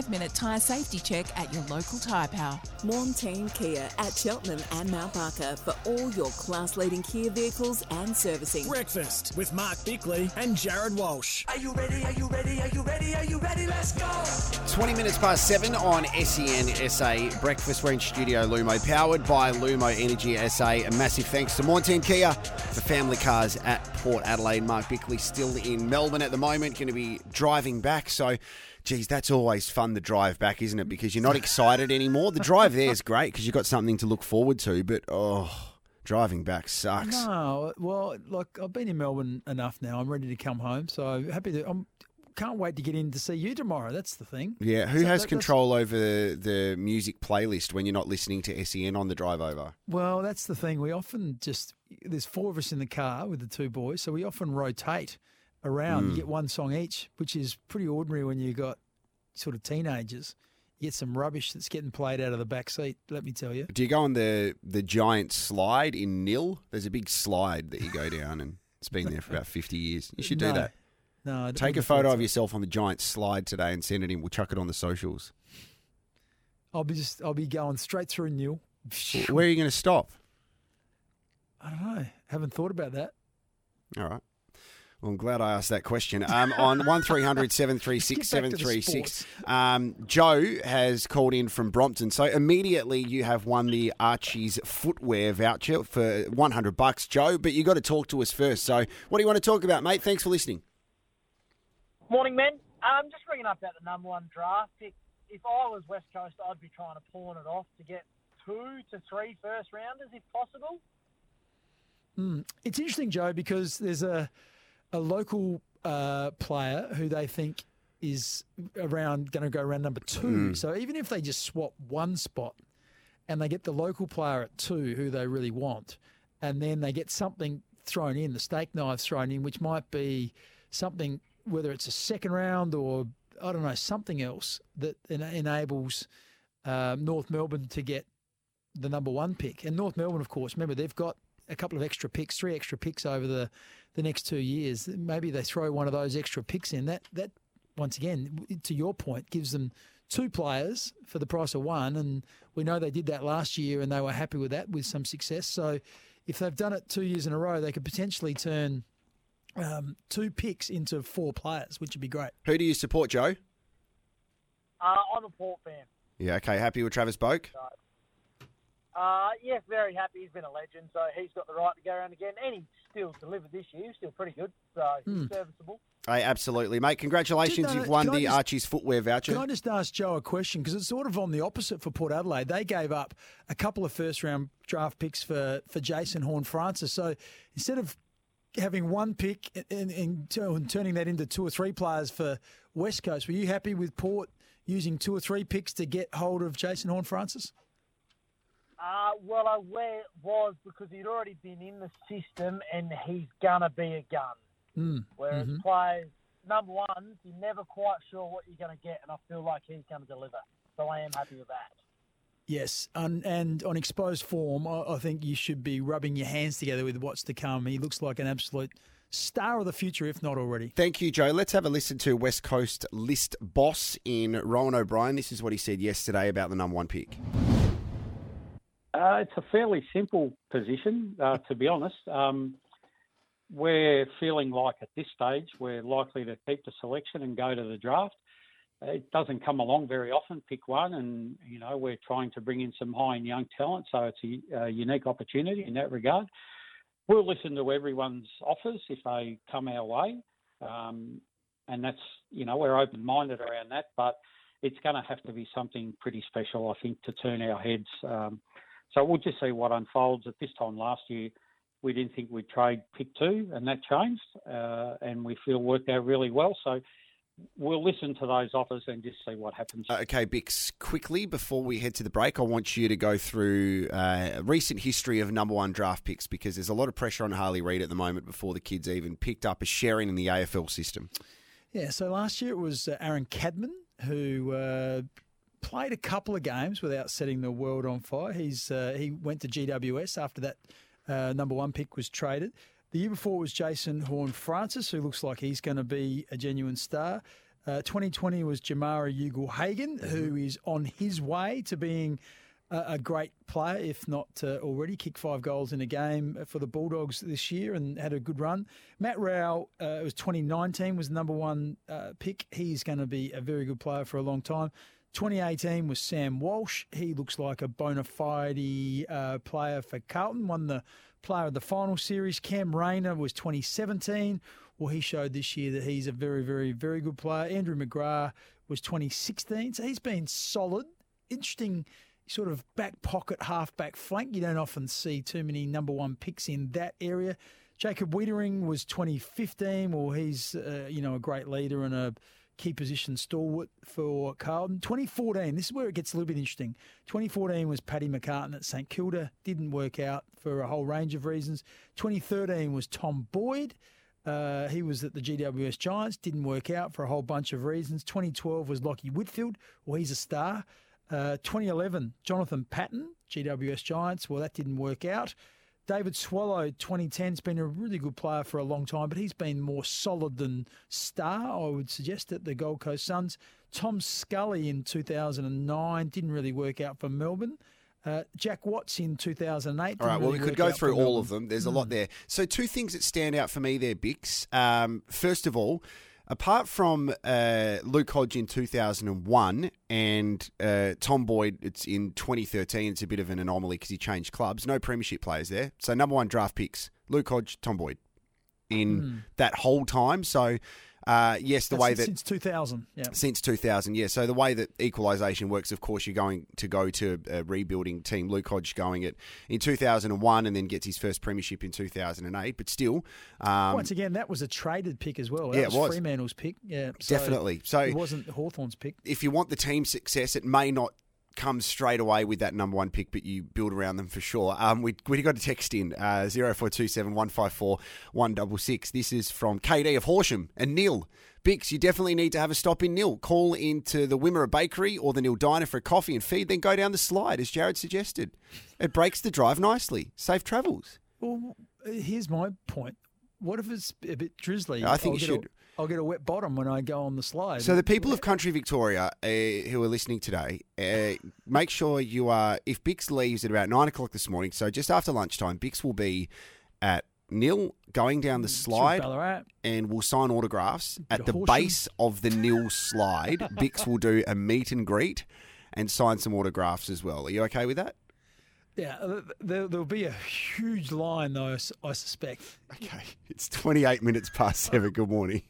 five minute tyre safety check at your local Tyre Power. Montane Kia at Cheltenham and Mount Barker for all your class leading Kia vehicles and servicing. Breakfast with Mark Bickley and Jared Walsh. Are you ready? Are you ready? Are you ready? Are you ready? Let's go! 20 minutes past seven on SEN SA Breakfast. We're in Studio Lumo, powered by Lumo Energy SA. A massive thanks to Montane Kia for family cars at Port Adelaide. Mark Bickley still in Melbourne at the moment, going to be driving back. So, geez, that's always fun, the drive back, isn't it? Because you're not excited anymore. The drive there is great because you've got something to look forward to, but oh, driving back sucks. No, well, like I've been in Melbourne enough now. I'm ready to come home. So happy to. I'm can't wait to get in to see you tomorrow. That's the thing. Yeah, who So has that- control over the music playlist when you're not listening to SEN on the drive over? Well, that's the thing. We often just there's four of us in the car with the two boys, so we often rotate around. Mm. You get one song each, which is pretty ordinary when you've got sort of teenagers. You get some rubbish that's getting played out of the back seat. Let me tell you. Do you go on the the giant slide in Nhill? There's a big slide that you go down, and it's been there for about 50 years. You should do No. that. No, I Take a photo of yourself on the giant slide today and send it in. We'll chuck it on the socials. I'll be just I'll be going straight through Nhill. Where are you going to stop? I don't know. Haven't thought about that. All right. Well, I'm glad I asked that question. Um, on 1300 736 Get back to the 736, um, Joe has called in from Brompton. So immediately you have won the Archie's footwear voucher for 100 bucks, Joe. But you got to talk to us first. So what do you want to talk about, mate? Thanks for listening. Morning, men. I'm just ringing up about the number one draft pick. If I was West Coast, I'd be trying to pawn it off to get two to three first rounders if possible. Mm. It's interesting, Joe, because there's a a local uh, player who they think is around going to go around number two. Mm. So even if they just swap one spot and they get the local player at two, who they really want, and then they get something thrown in, the steak knives thrown in, which might be something, whether it's a second round or I don't know, something else that en- enables um, North Melbourne to get the number one pick. And North Melbourne, of course, remember they've got a couple of extra picks, three extra picks over the, the next two years. Maybe they throw one of those extra picks in. That that once again, to your point, gives them two players for the price of one. And we know they did that last year, and they were happy with that with some success. So if they've done it two years in a row, they could potentially turn um, two picks into four players, which would be great. Who do you support, Joe? Uh, I'm a Port fan. Yeah, okay. Happy with Travis Boak? Uh, yeah, very happy. He's been a legend, so he's got the right to go around again. And he still delivered this year. He's still pretty good, so he's Hmm. serviceable. Hey, absolutely, mate. Congratulations. Did, uh, You've won the just- Archie's footwear voucher. Can I just ask Joe a question? Because it's sort of on the opposite for Port Adelaide. They gave up a couple of first round draft picks for, for Jason Horne-Francis. So instead of having one pick and, and, and turning that into two or three players for West Coast, were you happy with Port using two or three picks to get hold of Jason Horne-Francis? Uh, well, I was because he'd already been in the system and he's going to be a gun. Mm. Whereas Mhm. players, number one, you're never quite sure what you're going to get, and I feel like he's going to deliver. So I am happy with that. Yes, and, and on exposed form, I, I think you should be rubbing your hands together with what's to come. He looks like an absolute star of the future, if not already. Thank you, Joe. Let's have a listen to West Coast list boss in Rohan O'Brien. This is what he said yesterday about the number one pick. Uh, it's a fairly simple position, uh, to be honest. Um, we're feeling like at this stage we're likely to keep the selection and go to the draft. It doesn't come along very often. Pick one, and you know we're trying to bring in some high and young talent, so it's a, a unique opportunity in that regard. We'll listen to everyone's offers if they come our way, um, and that's you know we're open minded around that, but it's going to have to be something pretty special, I think, to turn our heads. Um, so we'll just see what unfolds. At this time last year, we didn't think we'd trade pick two, and that changed, uh, and we feel worked out really well. So we'll listen to those offers and just see what happens. Uh, Okay, Bicks, quickly before we head to the break, I want you to go through uh, recent history of number one draft picks because there's a lot of pressure on Harley Reid at the moment before the kids even picked up a Sherrin in the AFL system. Yeah, so last year it was uh, Aaron Cadman who uh, played a couple of games without setting the world on fire. He's uh, he went to GWS after that uh, number one pick was traded. The year before was Jason Horne-Francis, who looks like he's going to be a genuine star. Uh, 2020 was Jamarra Ugle-Hagan, who is on his way to being a, great player, if not uh, already. Kicked five goals in a game for the Bulldogs this year and had a good run. Matt Rowell, uh, it was 2019, was the number one uh, pick. He's going to be a very good player for a long time. 2018 was Sam Walsh. He looks like a bona fide uh, player for Carlton. Won the player of the final series. Cam Rayner was 2017. Well, he showed this year that he's a very, very, very good player. Andrew McGrath was 2016. So he's been solid. Interesting sort of back pocket, half back flank. You don't often see too many number one picks in that area. Jacob Weitering was 2015. Well, he's, uh, you know, a great leader and a key position stalwart for Carlton. 2014, this is where it gets a little bit interesting. 2014 was Paddy McCartin at St Kilda, didn't work out for a whole range of reasons. 2013 was Tom Boyd. Uh, he was at the GWS Giants, didn't work out for a whole bunch of reasons. 2012 was Lachie Whitfield, well, he's a star. Uh, 2011, Jonathan Patton, GWS Giants, well, that didn't work out. David Swallow, 2010, has been a really good player for a long time, but he's been more solid than star, I would suggest, at the Gold Coast Suns. Tom Scully in 2009 didn't really work out for Melbourne. Uh, Jack Watts in 2008. All right, well, really we could go through all Melbourne. of them. There's a lot there. So, two things that stand out for me there, Bicks. Um, first of all, apart from uh, Luke Hodge in 2001 and uh, Tom Boyd, it's in 2013. It's a bit of an anomaly because he changed clubs. No premiership players there. So, number one draft picks Luke Hodge, Tom Boyd in that whole time. So, uh, yes, the That's way that since 2000, yeah. since 2000, yeah. So the way that equalisation works, of course, you're going to go to a rebuilding team. Luke Hodge going it in 2001 and then gets his first premiership in 2008. But still, um, Once again, that was a traded pick as well. That Yeah, it was, was. Fremantle's pick. Yeah, so Definitely. So- it wasn't Hawthorn's pick. if you want the team success, it may not come straight away with that number one pick, but you build around them for sure. Um, we we got a text in uh, zero four two seven one five four one double six. This is from KD of Horsham and Neil. Bicks, you definitely need to have a stop in Nhill. Call into the Wimmera Bakery or the Nhill Diner for a coffee and feed, then go down the slide, as Jared suggested. It breaks the drive nicely. Safe travels. Well, here's my point. What if it's a bit drizzly? I think I'll you should- I'll get a wet bottom when I go on the slide. So the people of Country Victoria uh, who are listening today, uh, make sure you are. If Bicks leaves at about nine o'clock this morning, so just after lunchtime, Bicks will be at Nhill going down the slide, and we'll sign autographs at the base of the Nhill slide. Bicks will do a meet and greet and sign some autographs as well. Are you okay with that? Yeah, uh, there, there'll be a huge line though. i suspect. Okay, it's twenty-eight minutes past seven. Good morning.